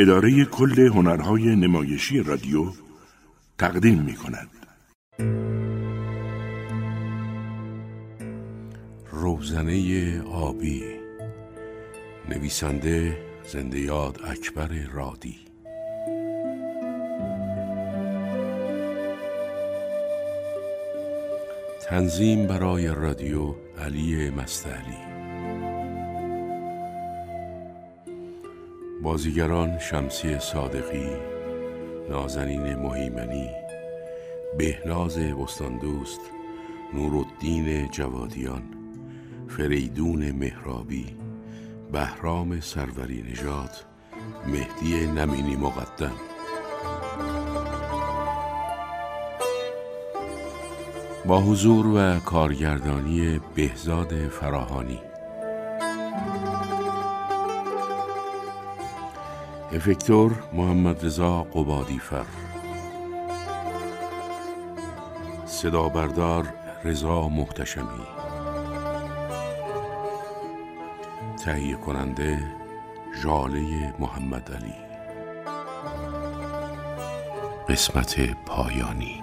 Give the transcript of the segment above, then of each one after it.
اداره کل هنرهای نمایشی رادیو تقدیم می کند. روزنه آبی نویسنده زنده یاد اکبر رادی تنظیم برای رادیو علی مستعلی بازیگران شمسی صادقی نازنین مهیمنی بهناز بستاندوست نورالدین جوادیان فریدون مهرابی بهرام سروری نژاد مهدی نمینی مقدم. با حضور و کارگردانی بهزاد فراهانی افکتور محمد رضا قبادیفر صدا بردار رضا محتشمی تهیه کننده جاله محمد علی قسمت پایانی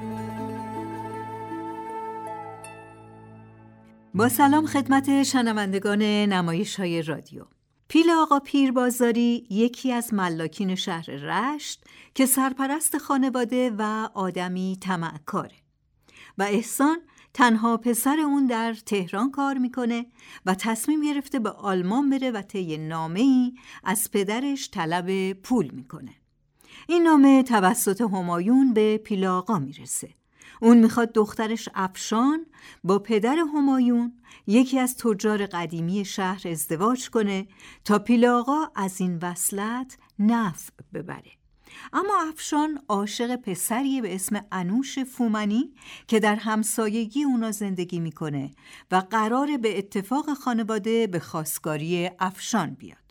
با سلام خدمت شنوندگان نمایش های رادیو. پیل آقا پیربازاری یکی از ملاکین شهر رشت که سرپرست خانواده و آدمی تمعکاره و احسان تنها پسر اون در تهران کار می‌کنه و تصمیم گرفته به آلمان بره و طی نامه ای از پدرش طلب پول می‌کنه. این نامه توسط همایون به پیل آقا می‌رسه. اون می‌خواد دخترش افشان با پدر همایون یکی از تجار قدیمی شهر ازدواج کنه تا پیلاغا از این وصلت نفع ببره. اما افشان عاشق پسریه به اسم انوش فومنی که در همسایگی اونا زندگی می‌کنه و قرار به اتفاق خانواده به خواستگاری افشان بیاد.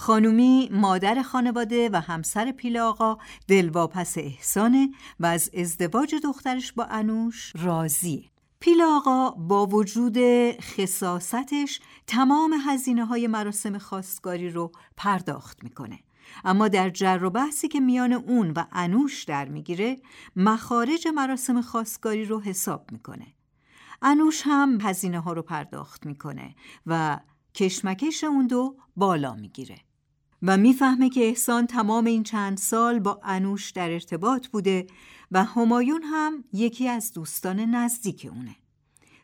خانومی مادر خانواده و همسر پیل آقا دلواپس احسانه و از ازدواج دخترش با انوش راضیه پیل آقا با وجود خصاستش تمام هزینه های مراسم خواستگاری رو پرداخت می‌کنه. اما در جر و بحثی که میان اون و انوش در می‌گیره مخارج مراسم خواستگاری رو حساب می‌کنه. انوش هم هزینه ها رو پرداخت می‌کنه و کشمکش اون دو بالا می‌گیره. و می‌فهمه که احسان تمام این چند سال با انوش در ارتباط بوده و همایون هم یکی از دوستان نزدیک اونه.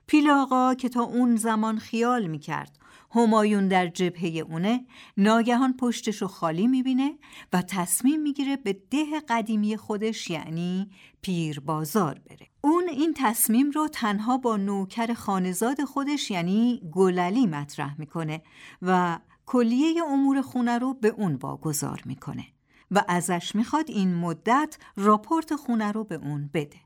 پیل آقا که تا اون زمان خیال می‌کرد همایون در جبهه اونه ناگهان پشتش رو خالی می‌بینه و تصمیم می‌گیره به ده قدیمی خودش یعنی پیر بازار بره. اون این تصمیم رو تنها با نوکر خانزاد خودش یعنی گللی مطرح می‌کنه و کلیه امور خونه رو به اون واگذار می‌کنه و ازش می‌خواد این مدت راپورت خونه رو به اون بده.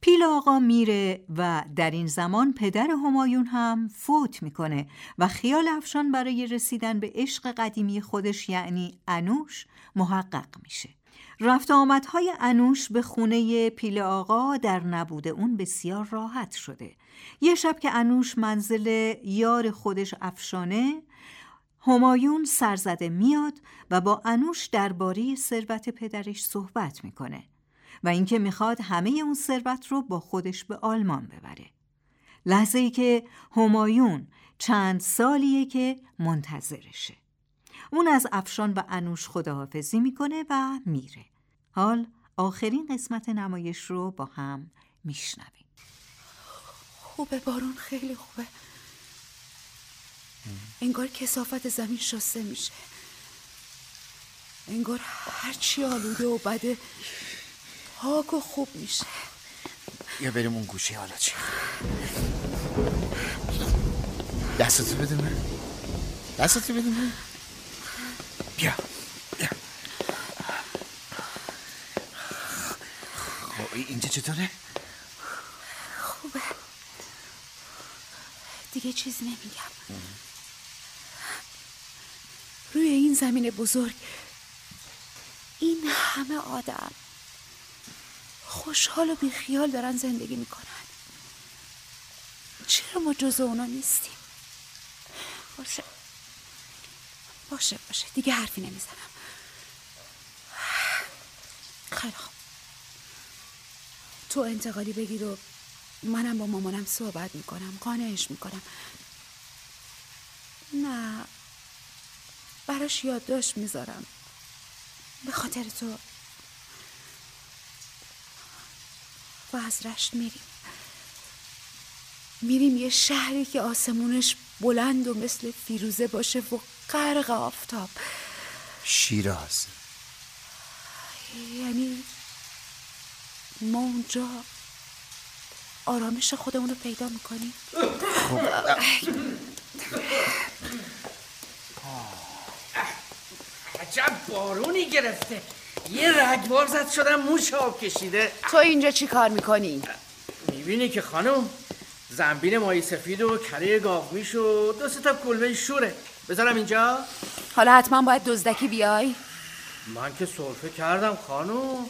پیل آقا میره و در این زمان پدر همایون هم فوت می‌کنه و خیال افشان برای رسیدن به عشق قدیمی خودش یعنی انوش محقق میشه. رفت آمدهای انوش به خونه پیل آقا در نبود اون بسیار راحت شده. یه شب که انوش منزل یار خودش افشانه همایون سرزده میاد و با انوش درباره ثروت پدرش صحبت می‌کنه و اینکه می‌خواد همه اون ثروت رو با خودش به آلمان ببره. لحظه ای که همایون چند سالیه که منتظرشه. اون از افشان و انوش خداحافظی می‌کنه و میره. حال آخرین قسمت نمایش رو با هم میشنویم. خوبه بارون خیلی خوبه. انگار کسافت زمین شسته میشه. انگار هرچی آلوده و بده پاک و خوب میشه. یا بریم اون گوشه حالا چی؟ دستتو بده من. دستتو بده من. بیا بیا. خب اینجا چطوره؟ خوبه. دیگه چیز نمیگم. روی این زمین بزرگ. این همه آدم خوشحال و بیخیال دارن زندگی می‌کنن. چرا ما جز اونا نیستیم؟ باشه. باشه باشه. دیگه حرفی نمی‌زنم. خیلی خوب. تو انتقالی بگیر و منم با مامانم صحبت می‌کنم قانعش می‌کنم. نه. براش یادداشت می‌ذارم. به خاطر تو. و از رشت میریم. میریم یه شهری که آسمونش بلند و مثل فیروزه باشه و غرق آفتاب. شیراز. یعنی ما اونجا آرامش خودمون رو پیدا می‌کنیم. عجب بارونی گرفته. یه رگبار زد شدم موش آب کشیده. تو اینجا چی کار می‌کنی؟ می‌بینی که خانم زنبین مایی سفید و کره گاومیش و دو تا کلبه شوره. بذارم اینجا. حالا حتما باید دزدکی بیای. من که سرفه کردم خانم.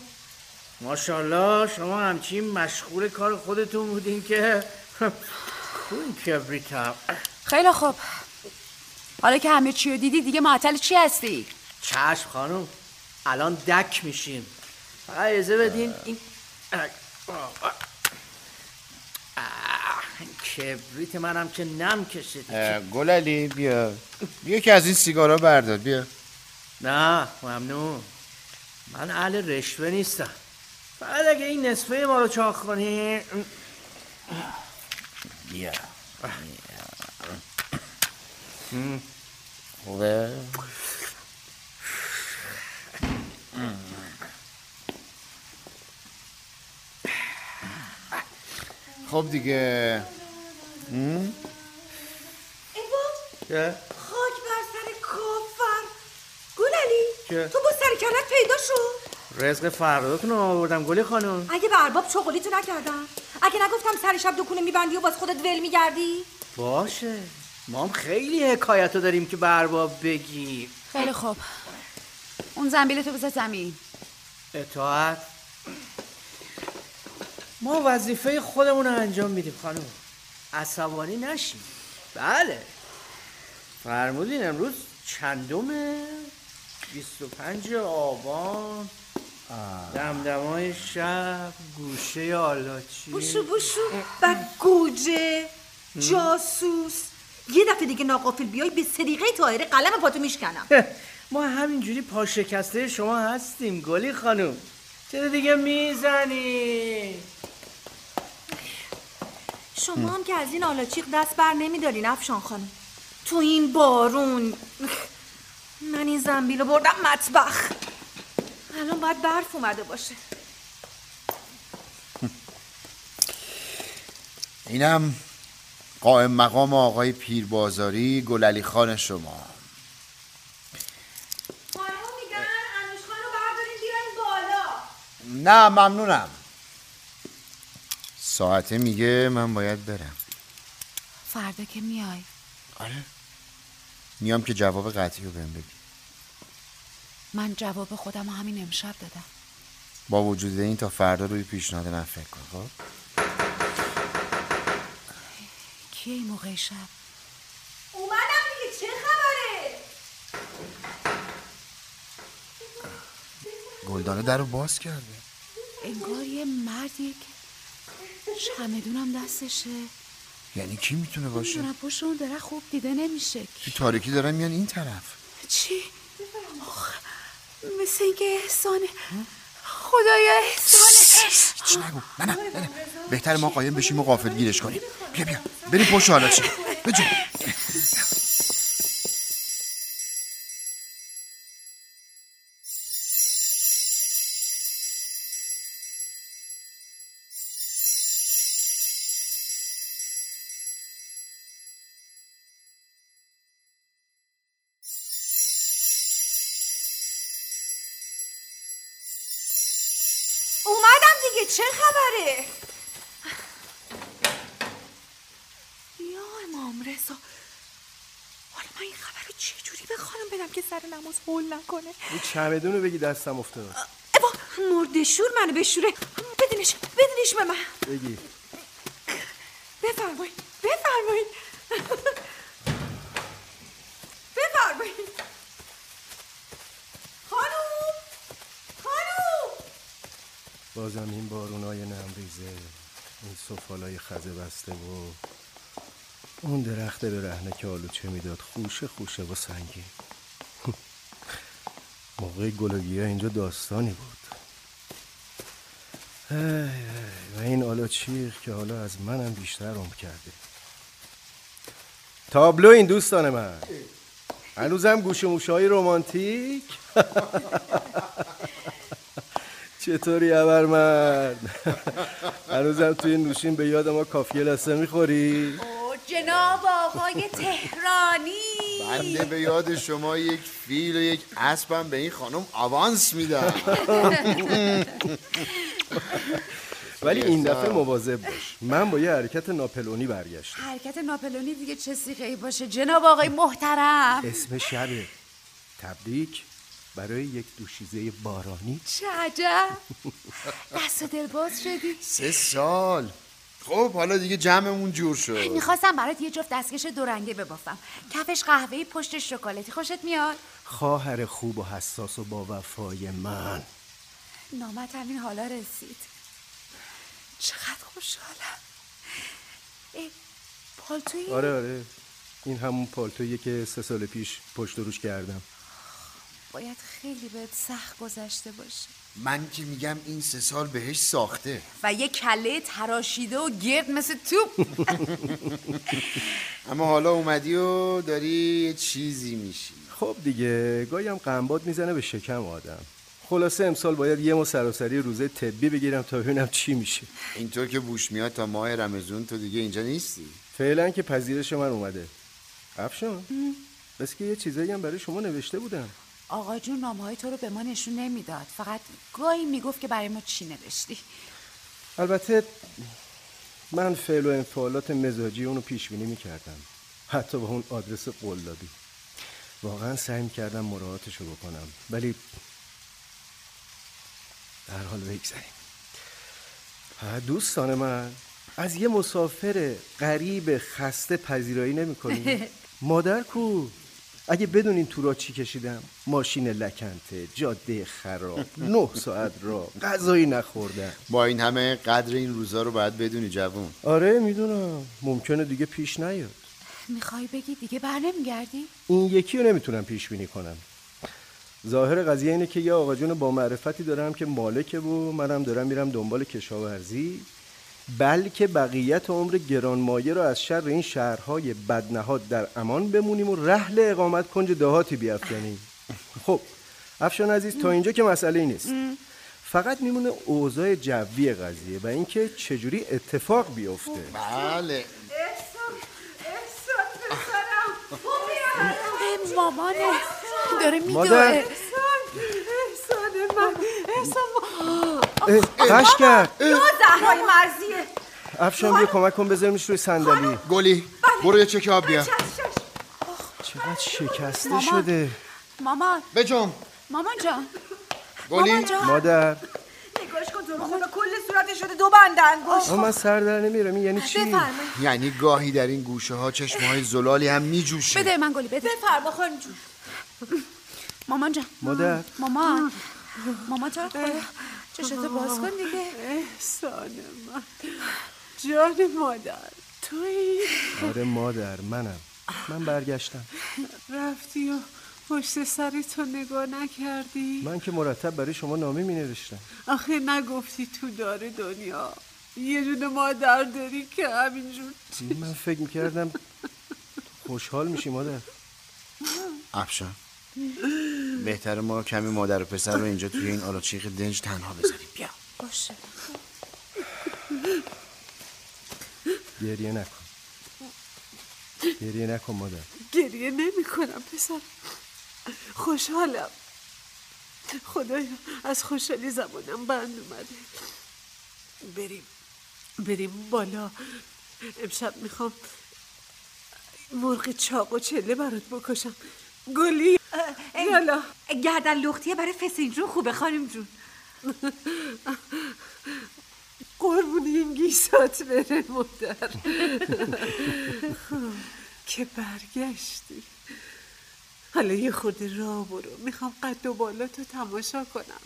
ماشاءالله شما همچین مشغول کار خودتون بودین که. کوین کبریتم خیلی خوب. حالا که همه چی رو دیدی دیگه معطل چی هستی؟ چشم خانم الان دک میشیم. فقط اجازه بدین این کبریت منم که نم کشید. گللی بیا. بیا که از این سیگارا بردار بیا. نه ممنون. من اهل رشوه نیستم. فقط اگه این نصفه ما رو چاق کنی بیا. خوبه؟ خب دیگه. چه؟ خاک بر سر کافر. گلعلی چه؟ تو با سرکلت پیدا شو. رزق فرداتون رو آوردم گلی خانم. اگه به ارباب چغلیتو نکردم اگه نگفتم سر شب دکونه میبندی و باز خودت ول میگردی؟ باشه. ما هم خیلی حکایت رو داریم که به ارباب بگی. خیلی خوب. اون زنبیل تو بذار زمین. اطاعت. ما وظیفه خودمون رو انجام میدیم خانم. عصبانی نشیم بله. فرمودین امروز چندمه؟ 25 آبان. دمدمای شب گوشه آلاچی بوشو بوشو. و گوجه جاسوس. یه دفعه دیگه ناقافل بیای به صدیقه تاهره قلم پاتو میشکنم. ما همینجوری پا شکسته شما هستیم گلی خانم. چرا دیگه می‌زنی؟ شما هم که از این آلاچیق دست بر نمیدارین افشان خانم. تو این بارون. من این زنبیل رو بردم مطبخ. الان باید برف اومده باشه. اینم قائم مقام آقای پیربازاری گلعلی خان شما. خانم میگن انوشخان رو بردارین بیاین بالا. نه ممنونم. ساعته میگه من باید برم. فردا که میای. آره. میام که جواب قطعی رو بهم بگی. من جواب خودم رو همین امشب دادم. با وجود این تا فردا روی پیشنهاد من فکر کن خب؟ کیه این موقع شب؟ اومدم دیگه چه خبره؟ گلدانه در رو باز کرده. انگار یه مردیه که چمدونم دستشه. یعنی کی می‌تونه باشه؟ می‌دونم پشت اون درخت خوب دیده نمیشه. تو تاریکی دارن میان این طرف. چی؟ آخ، مثل اینکه احسانه خدایا احسانه نگو. نه نه, نه. بهتر ما قایم بشیم و غافل گیرش کنیم. بیا بیا. بریم پشت حالا چی؟ بجو. من این خبر رو چه جوری به خانم بدم که سر نماز هول نکنه؟ این چمدون رو بگی دستم افتاد ابا مرده شور منو بشوره بدینش بدینش به من. بگی. بفرمایید بفرمایید. بفرمایید. خانوم خانوم بازم این بارونای نمریزه این سفالای خزه بسته و اون درخت به رهنه که آلوچه می‌داد خوشه خوشه و سنگی موقع گلوگیه اینجا داستانی بود. و این آلوچیخ که حالا از منم بیشتر عمر کرده. تابلو این دوستان من. هنوزم گوش موشهای رومانتیک چطوری من هنوزم توی نوشین به یاد ما کافیه لسه می‌خوری؟ جناب آقای تهرانی. بنده به یاد شما یک فیل و یک اسبم به این خانم آوانس میدم. ولی این دفعه مواظب باش. من با یه حرکت ناپلونی برگشتم. حرکت ناپلونی دیگه چه سیخه باشه؟ جناب آقای محترم. اسم شبه تبریک برای یک دوشیزه بارانی. چه عجب. دست دل باز شدی. سه سال. خب حالا دیگه جمعمون جور شد. می‌خواستم برات یه جفت دستکش دورنگه ببافم. کفش قهوه‌ای پشت شکلاتی. خوشت میاد؟ خواهر خوب و حساس و با وفای من. نامت همین حالا رسید. چقدر خوشحالم. پالتوی؟ آره آره. این همون پالتویی که سه سال پیش پشت روش کردم. باید خیلی بهت سخت گذشته باشه. من که میگم این سه سال بهش ساخته. و یه کله تراشیده و گرد مثل توپ. اما حالا اومدی و داری یه چیزی میشی. خب دیگه گاهی هم قنبات می‌زنه به شکم آدم. خلاصه امسال باید یه ما سراسری روزه طبی بگیرم تا ببینم چی میشه. اینطور که بوش میاد تا ماه رمزون تو دیگه اینجا نیستی. فعلا که پذیرش من اومده. افشان بس که یه چیزایی هم برای شما نوشته بودم. آقا جون نامه های تو رو به ما نشون نمی‌داد. فقط گاهی می‌گفت که برای ما چی نوشتی. البته من فعل و انفعالات مزاجی اونو پیش بینی می‌کردم. حتی با اون آدرس قلابی واقعا سعی می‌کردم مراعاتشو بکنم. ولی در حال بگذاریم دوستان من از یه مسافر غریب خسته پذیرایی نمی مادر کو؟ اگه بدونین تو را چی کشیدم ماشین لکنته جاده خراب نه ساعت را غذایی نخوردم. با این همه قدر این روزا رو باید بدونی جوون. آره می‌دونم. ممکنه دیگه پیش نیاد. می‌خوای بگی دیگه بر نمیگردی؟ این یکی رو نمی‌تونم پیش بینی کنم. ظاهر قضیه اینه که یه آقا جون با معرفتی دارم که مالکه و منم دارم میرم دنبال کشاورزی. بلکه بقیت عمر گرانمایه را از شر این شهرهای بدنهاد در امان بمونیم و رحل اقامت کنج دهاتی بیافکنیم خب افشان عزیز تا اینجا که مسئله نیست فقط میمونه اوضاع جوی قضیه و اینکه چجوری اتفاق بیفته بله مامانه داره میدوه مادر احسان من احسان قش کرد زهرای مرزیه افشان بیا کمک کن بذارمش روی صندلی. گلی برو یه چک آب بیا. چقدر شکسته شده. مامان. بجم مامان جان. گلی. مامان جان. مادر. نگاش کن تو خدا کل صورتش شده. دو بند انگوش اما من سر در نمیرم این یعنی چی؟ بفرمایید. یعنی گاهی در این گوشه ها چشم های زلالی هم میجوشه. بده من گلی بده. بفرما خانم جون. مامان جان. مادر. مامان. مامان خدا چشتو باز کن دیگه. احسان من. جان مادر توی آره مادر منم. من برگشتم. رفتی و پشت سری تو نگاه نکردی؟ من که مرتب برای شما نامه می نوشتم. آخه نگفتی تو داره دنیا. یه دونه مادر داری که همینجور من فکر می‌کردم خوشحال میشی مادر. افشان. بهتر ما کمی مادر و پسر رو اینجا توی این آلاچیق دنج تنها بذاریم. بیا. باشه. گریه نکن. گریه نکن مادر. گریه نمی کنم پسر. خوشحالم. خدایا از خوشحالی زبانم بند اومده. بریم. بریم بالا. امشب می‌خوام مرغ چاق و چله برات بکشم. گلی. یالا. گردن لختیه برای فسین جون خوبه خانم جون. قربون این گیسات بره مادر. که برگشتی. حالا یه خورده را برو. می‌خوام قد و بالا تو تماشا کنم.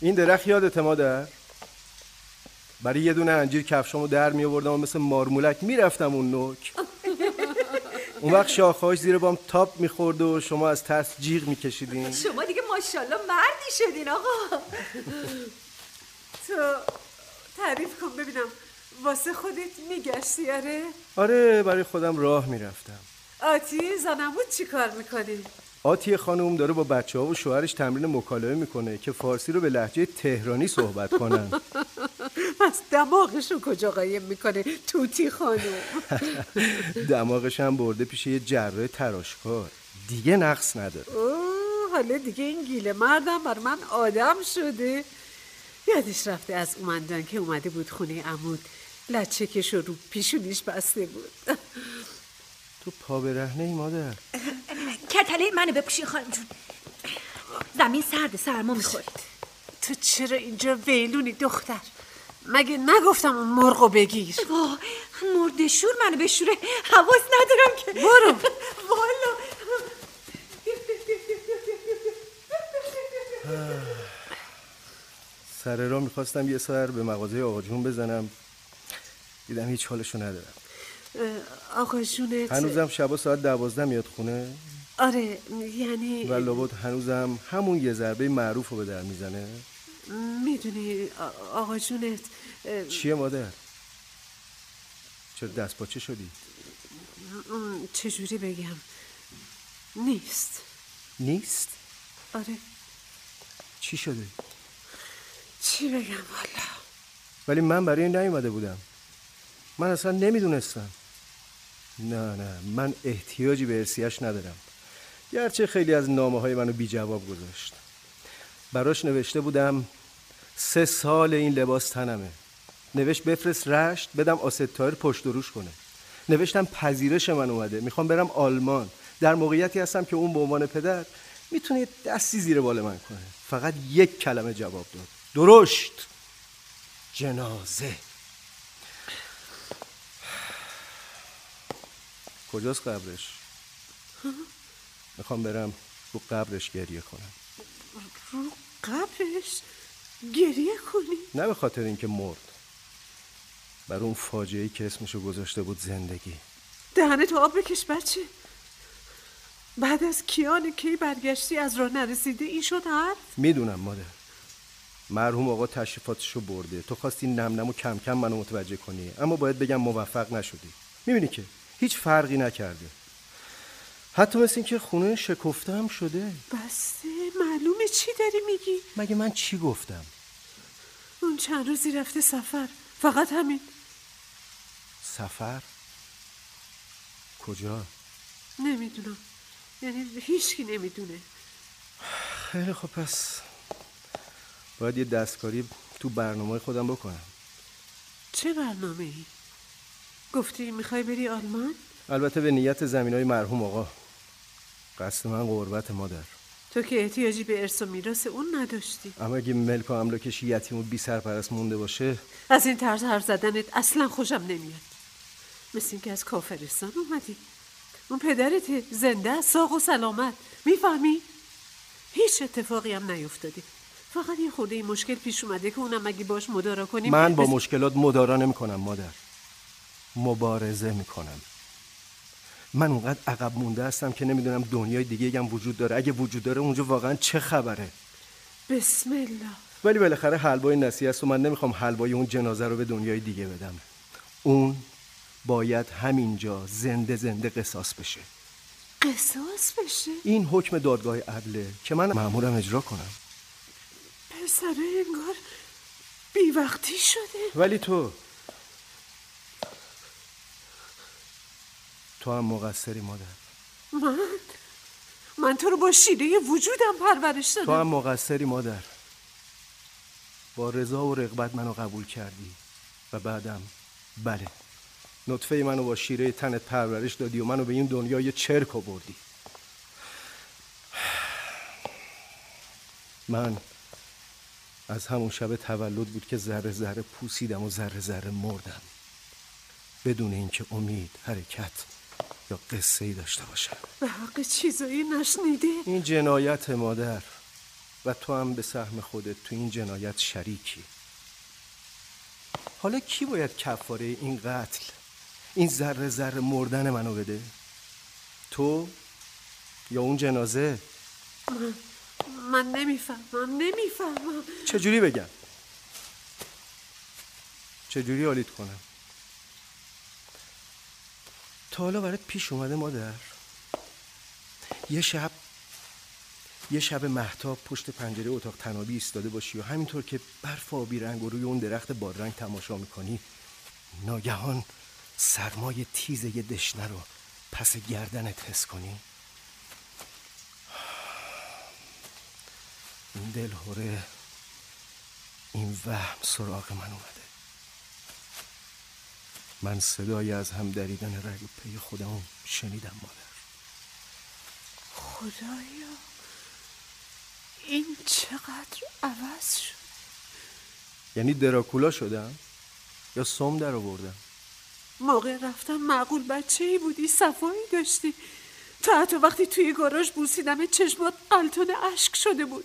این درخت یادت مادر؟ برای یه دونه انجیر کفشامو در می آوردم و مثل مارمولک می‌رفتم اون نوک. اون وقت شاخهاش زیر بام تاپ می‌خورد و شما از ترس جیغ میکشیدین. شما دیگه ماشاءالله مردی شدین آقا. تو تعریف کن ببینم واسه خودت میگشتی آره؟ آره برای خودم راه می‌رفتم. آتی زنمود چی کار می‌کنی؟ آتی خانم داره با بچه ها و شوهرش تمرین مکالمه می‌کنه که فارسی رو به لحجه تهرانی صحبت کنن. پس دماغشو کجا قایم می‌کنه؟ توتی خانم. دماغش هم برده پیش یه جراح تراشکار. دیگه نقص نداره. اوه حالا دیگه این گیله مردم بر من آدم شده. یادش رفته از اومندان که اومده بود خونه عمود. لچکش رو پیشونیش بسته بود. تو پا برهنه ای مادر. کتله منو بپوشین خانم جون. زمین سرد سرما می‌خورید تو چرا اینجا ویلونی دختر؟ مگه نگفتم اون مرغو بگیر؟ واه مرد شور منو بشوره حواس ندارم که. برو. والا. سر را می‌خواستم یه سر به مغازه آقا جون بزنم. دیدم هیچ حالشو ندارم. آقا جونت. هنوزم شبا ساعت دوازده میاد خونه؟ آره یعنی و لابد هنوزم همون یه ضربه معروف رو به در می‌زنه. می‌دونی آقا جونت چیه مادر؟ چرا دست پاچه شدی؟ چجوری بگم؟ نیست. نیست؟ آره. چی شده؟ چی بگم؟ والا. ولی من برای این نیومده بودم. من اصلا نمی‌دونستم. نه نه من احتیاجی به ارسیش ندارم. گرچه خیلی از نامه های منو بی جواب گذاشت. براش نوشته بودم سه سال این لباس تنمه. نوشت بفرست رشت بدم آست تایر پشت و روش کنه. نوشتم پذیرش من اومده. می‌خوام برم آلمان. در موقعیتی هستم که اون به عنوان پدر می‌تونه دستی زیر بال من کنه. فقط یک کلمه جواب داد. درشت. جنازه. کجاست قبرش؟ می‌خوام برم رو قبرش گریه کنم. رو قبرش؟ گریه کنی. نه به خاطر اینکه مرد. بر اون فاجعه که اسمشو گذاشته بود زندگی. دهنت آب بکش بچه. بعد از کیان کی برگشتی از راه نرسیده این شد حرف؟ می‌دونم مادر. مرحوم آقا تشریفاتشو برده. تو خواستی نم نم و کم کم منو متوجه کنی. اما باید بگم موفق نشدی. می‌بینی که هیچ فرقی نکرده. حتی مثل اینکه خونه شکفته هم شده. بسته. معلومه چی داری میگی؟ مگه من چی گفتم؟ اون چند روزی رفته سفر. فقط همین. سفر؟ کجا؟ نمی‌دونم. یعنی هیچکی نمی‌دونه. خیلی خب پس باید یه دستکاری تو برنامه خودم بکنم. چه برنامه ای؟ گفتی می‌خوای بری آلمان؟ البته به نیت زمین های مرحوم آقا. قصد من قربت مادر. تو که احتیاجی به ارث و میراث اون نداشتی. اما اگه ملک و املاکش یتیم و بی سرپرست مونده باشه؟ از این طرز حرف زدنت اصلا خوشم نمیاد. مثل اینکه از کافرستان اومدی. اون پدرت زنده است، ساق و سلامت. می‌فهمی؟ هیچ اتفاقی هم نیفتاده. فقط یه خورده این مشکل پیش اومده که اونم اگه باش مدارا کنیم من با بس- مشکلات مدارا نمی‌کنم مادر. مبارزه می‌کنم. من اونقدر عقب مونده هستم که نمی‌دونم دنیای دیگه هم وجود داره. اگه وجود داره اونجا واقعا چه خبره؟ بسم الله. ولی بالاخره حلوای نسی است و من نمی‌خوام حلوای اون جنازه رو به دنیای دیگه بدم. اون باید همینجا زنده زنده قصاص بشه. قصاص بشه؟ این حکم دادگاه عدله که من مأمورم اجرا کنم. پسره انگار بی وقتی شده. ولی تو تو هم مقصری مادر. من؟ من تو رو با شیره وجودم پرورش تو دادم هم مقصری مادر. با رضا و رغبت منو قبول کردی و بعدم بله نطفه منو با شیره تنت پرورش دادی و منو به این دنیای چرک بردی من از همون شب تولد بود که ذره ذره پوسیدم و ذره ذره مردم. بدون اینکه امید حرکت یا قصه ای داشته باشم به حق چیزایی نشنیده این جنایت مادر و تو هم به سهم خودت تو این جنایت شریکی. حالا کی باید کفاره این قتل این ذره ذره مردن منو بده؟ تو یا اون جنازه؟ من, من نمی‌فهمم نمی‌فهمم. چجوری بگم؟ چجوری حالیت کنم؟ تا حالا برات پیش اومده مادر. یه شب یه شب محتاب پشت پنجره اتاق تنابی ایستاده باشی و همینطور که برف آبی رنگ و روی اون درخت بادرنگ تماشا می‌کنی ناگهان سرمای تیز یه دشنه رو پس گردنت حس کنی. این دل هوره این وهم سراغ من اومده. من صدای از هم دریدن رگ پی خودم شنیدم مادر. خدایا این چقدر عوض شد. یعنی دراکولا شدم؟ یا سوم در آوردم؟ موقع رفتم معقول بچه ای بودی صفایی داشتی. تا حتی وقتی توی گاراژ بوسیدم چشمات قلطون اشک شده بود.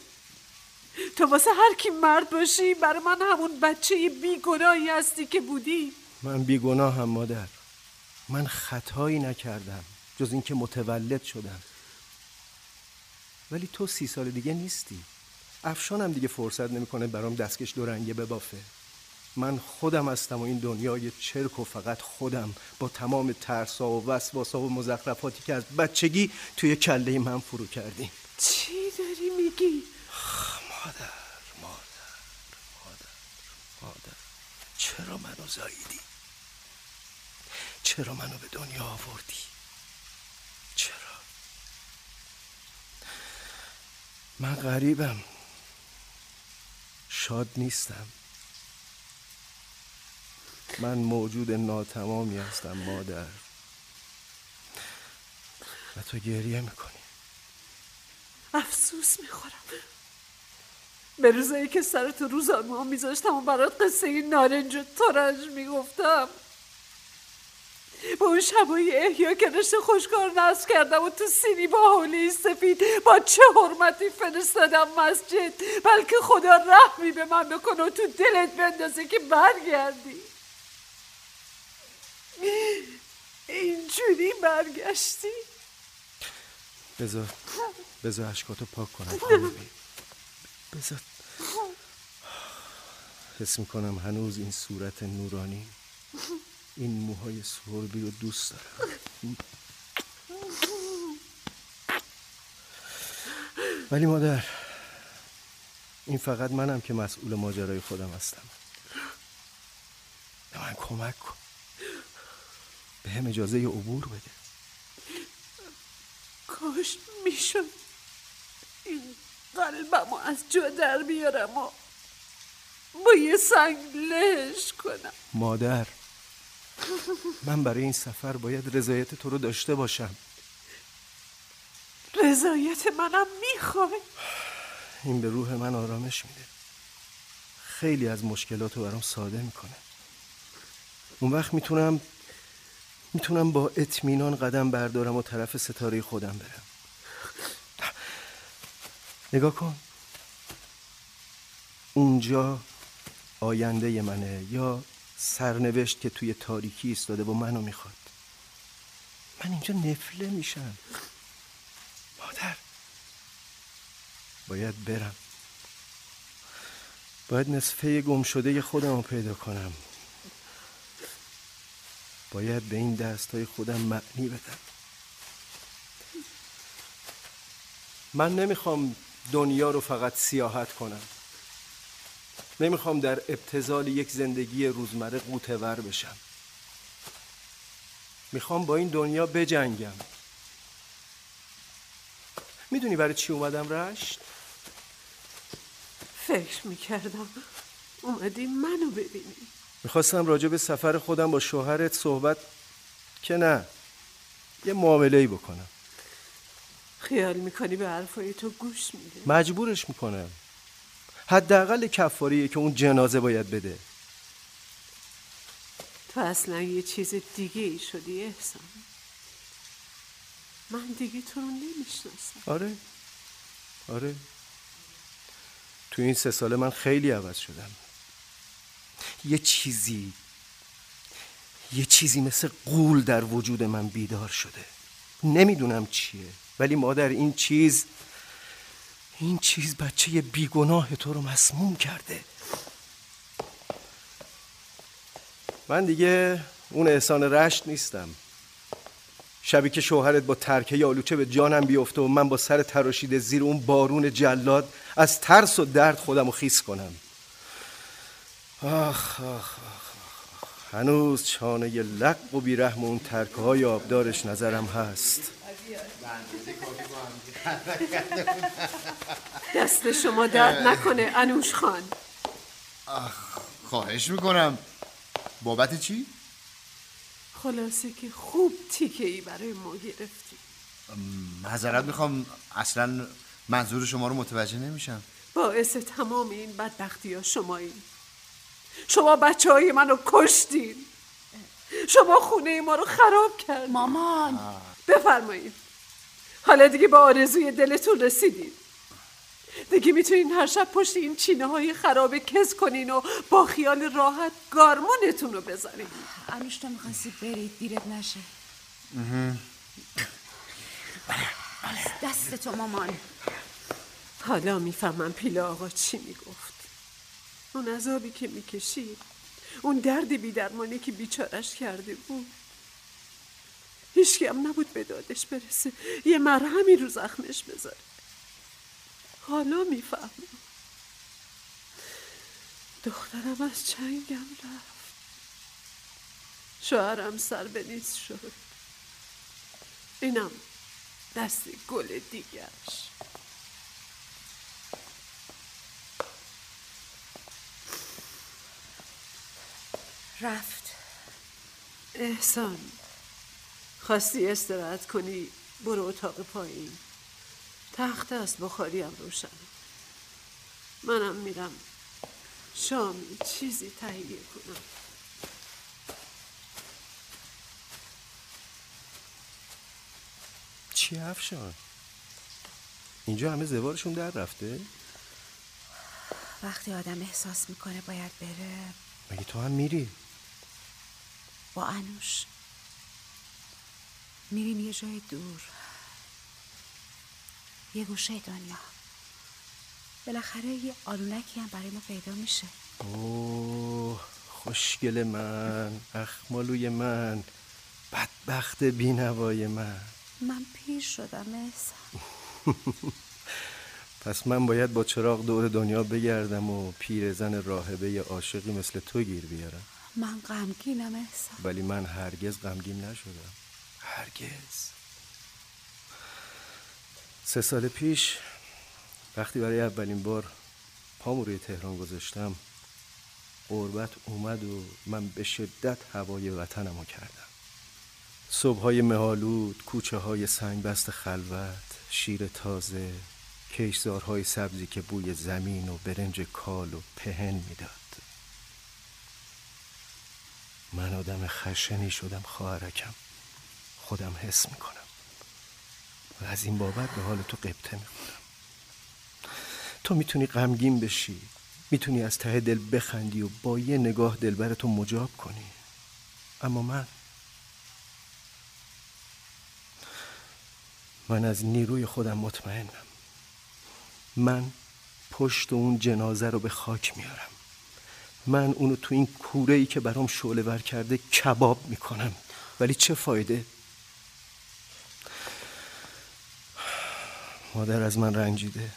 تو واسه هر کی مرد باشی برای من همون بچه بیگناهی هستی که بودی. من بیگناه هم مادر. من خطایی نکردم جز اینکه متولد شدم. ولی تو سی سال دیگه نیستی. افشانم دیگه فرصت نمی‌کنه برام دستکش دو رنگه ببافه. من خودم هستم و این دنیای چرک و فقط خودم با تمام ترسا و وسواسا و مزخرفاتی که از بچگی توی کله من فرو کردیم. چی داری میگی؟ مادر مادر مادر مادر. چرا منو زاییدی؟ چرا منو به دنیا آوردی؟ چرا؟ من غریبم. شاد نیستم. من موجود ناتمامی هستم مادر. و تو گریه می‌کنی. افسوس می‌خورم. به روزایی که سرتو روزانه ها میذاشتم و برات قصه نارنج و ترنج می‌گفتم. با اون شبای احیا که رشته خوشکار نصب کردم و تو سینی با حولی سفید با چه حرمتی فرستادم مسجد بلکه خدا رحمی به من بکنه و تو دلت بندازه که برگردی. اینجوری برگشتی؟ بذار بذار عشقاتو پاک کنم بذار. حس می‌کنم هنوز این صورت نورانی. این موهای سربی رو دوست دارم. ولی مادر این فقط منم که مسئول ماجرای خودم هستم. به من کمک کن. به هم اجازه عبور بده. کاش می‌شد این قلبم از جا در بیارم و با یه سنگ لهش کنم. مادر من برای این سفر باید رضایت تو رو داشته باشم. رضایت منم می‌خوای؟ این به روح من آرامش میده. خیلی از مشکلات رو برام ساده می‌کنه. اون وقت می‌تونم می‌تونم با اطمینان قدم بردارم و طرف ستاره خودم برم. نگاه کن. اونجا آینده منه یا سرنوشت که توی تاریکی ایستاده و منو می‌خواد. من اینجا نفله میشم. مادر باید برم. باید نصفه گم شده خودم رو پیدا کنم. باید به این دست های خودم معنی بدم. من نمی‌خوام دنیا رو فقط سیاحت کنم. نمی‌خوام در ابتزال یک زندگی روزمره قوتور بشم. می‌خوام با این دنیا بجنگم. می‌دونی برای چی اومدم رشت؟ فکر می‌کردم اومدی منو ببینی. می‌خواستم راجع به سفر خودم با شوهرت صحبت که نه یه معامله بکنم. خیال می‌کنی به حرفای تو گوش میده؟ مجبورش می‌کنم. حداقل کفاریه که اون جنازه باید بده. تو اصلا یه چیز دیگه ای شدی احسان. من دیگه تو رو نمی‌شناسم. آره. آره. تو این سه ساله من خیلی عوض شدم. یه چیزی یه چیزی مثل قول در وجود من بیدار شده. نمی‌دونم چیه ولی مادر این چیز این چیز بچه بیگناه تو رو مسموم کرده. من دیگه اون احسان رشت نیستم. شبی که شوهرت با ترکه آلوچه به جانم بیفته و من با سر تراشیده زیر اون بارون جلاد از ترس و درد خودم رو خیس کنم. آخ آخ آخ, هنوز چانه لق و بیرحم اون ترکه های آبدارش نظرم هست. دست شما درد نکنه انوش خان. خواهش می‌کنم. بابت چی؟ خلاصه که خوب تیکه ای برای ما گرفتی. معذرت می‌خوام. اصلا منظور شما رو متوجه نمیشم. باعث تمام این بدبختی ها شمایی شما بچه های منو کشتین. شما خونه ما رو خراب کرد مامان. بفرمایید. حالا دیگه به آرزوی دلتون رسیدین. دیگه می‌تونین هر شب پشت این چینه های خراب کس کنین و با خیال راحت گارمونتون رو بزنین. انوش تو می‌خواستی برید؟ دیرت نشه. دست تو مامان. حالا می‌فهمم پیلا آقا چی می‌گفت. اون عذابی که می‌کشید اون درد بیدرمانی که بیچارش کرده بود هیچکی هم نبود به دادش برسه. یه مرهمی رو زخمش بذاره. حالا می‌فهمم. دخترم از چنگم رفت. شوهرم سر به نیست شد. اینم دست گل دیگرش. رفت. احسان. خواستی استراحت کنی برو اتاق پایین. تخت است بخاریم روشن. منم میرم. شامی چیزی تهیه کنم. چی افشان؟ اینجا همه زوارشون در رفته؟ وقتی آدم احساس می‌کنه باید بره. مگه تو هم میری؟ با انوش. میریم یه جای دور. یه گوشه دنیا. بالاخره یه آلونکی هم برای ما پیدا میشه. اوه خوشگل من اخمالوی من بدبخت بینوای من. من پیر شدم پس من باید با چراغ دور دنیا بگردم و پیرزن راهبه عاشقی مثل تو گیر بیارم. من غمگینم احسان ولی من هرگز غمگین نشدم. هرگز. سه سال پیش وقتی برای اولین بار پامو روی تهران گذاشتم قربت اومد و من به شدت هوای وطنمو کردم. صبحهای مهالود کوچه های سنگ بست خلوت شیر تازه کشزارهای سبزی که بوی زمین و برنج کال و پهن می‌داد. من آدم خشنی شدم خواهرکم. خودم حس می‌کنم. و از این بابت به حال تو قبطه می‌خورم. تو می‌تونی غمگین بشی. می‌تونی از ته دل بخندی و با یه نگاه دلبر تو مجاب کنی. اما من من از نیروی خودم مطمئنم. من پشت اون جنازه رو به خاک میارم. من اونو تو این کوره ای که برام شعله ور کرده کباب می‌کنم. ولی چه فایده؟ مادر از من رنجیده.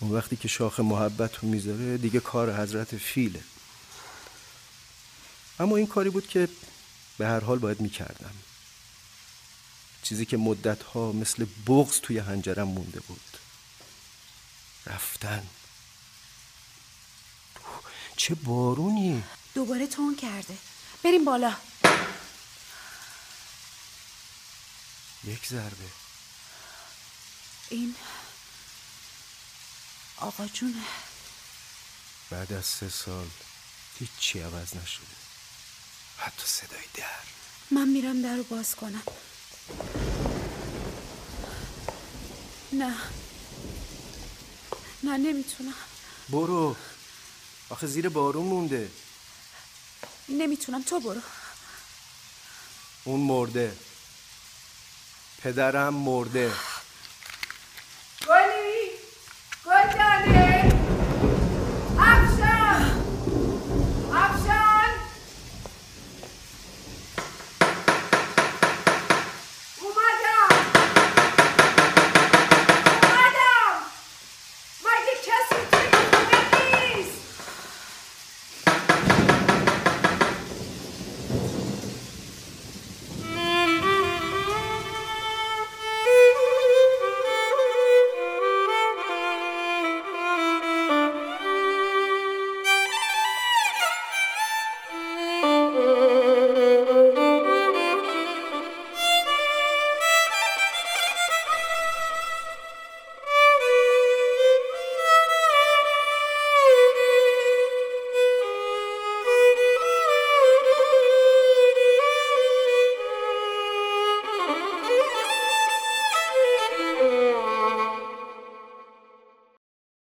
اون وقتی که شاخ محبت رو می‌ذاره دیگه کار حضرت فیله. اما این کاری بود که به هر حال باید می‌کردم. چیزی که مدتها مثل بغز توی هنجرم مونده بود. رفتن. چه بارونی. دوباره تون کرده. بریم بالا. یک ضربه. این آقا جونه بعد از سه سال هیچی عوض نشده. حتی صدای در. من میرم در رو باز کنم. نه. نه نمی‌تونم. برو. آخه زیر بارون مونده. نمی‌تونم. تو برو. اون مرده. پدرم مرده.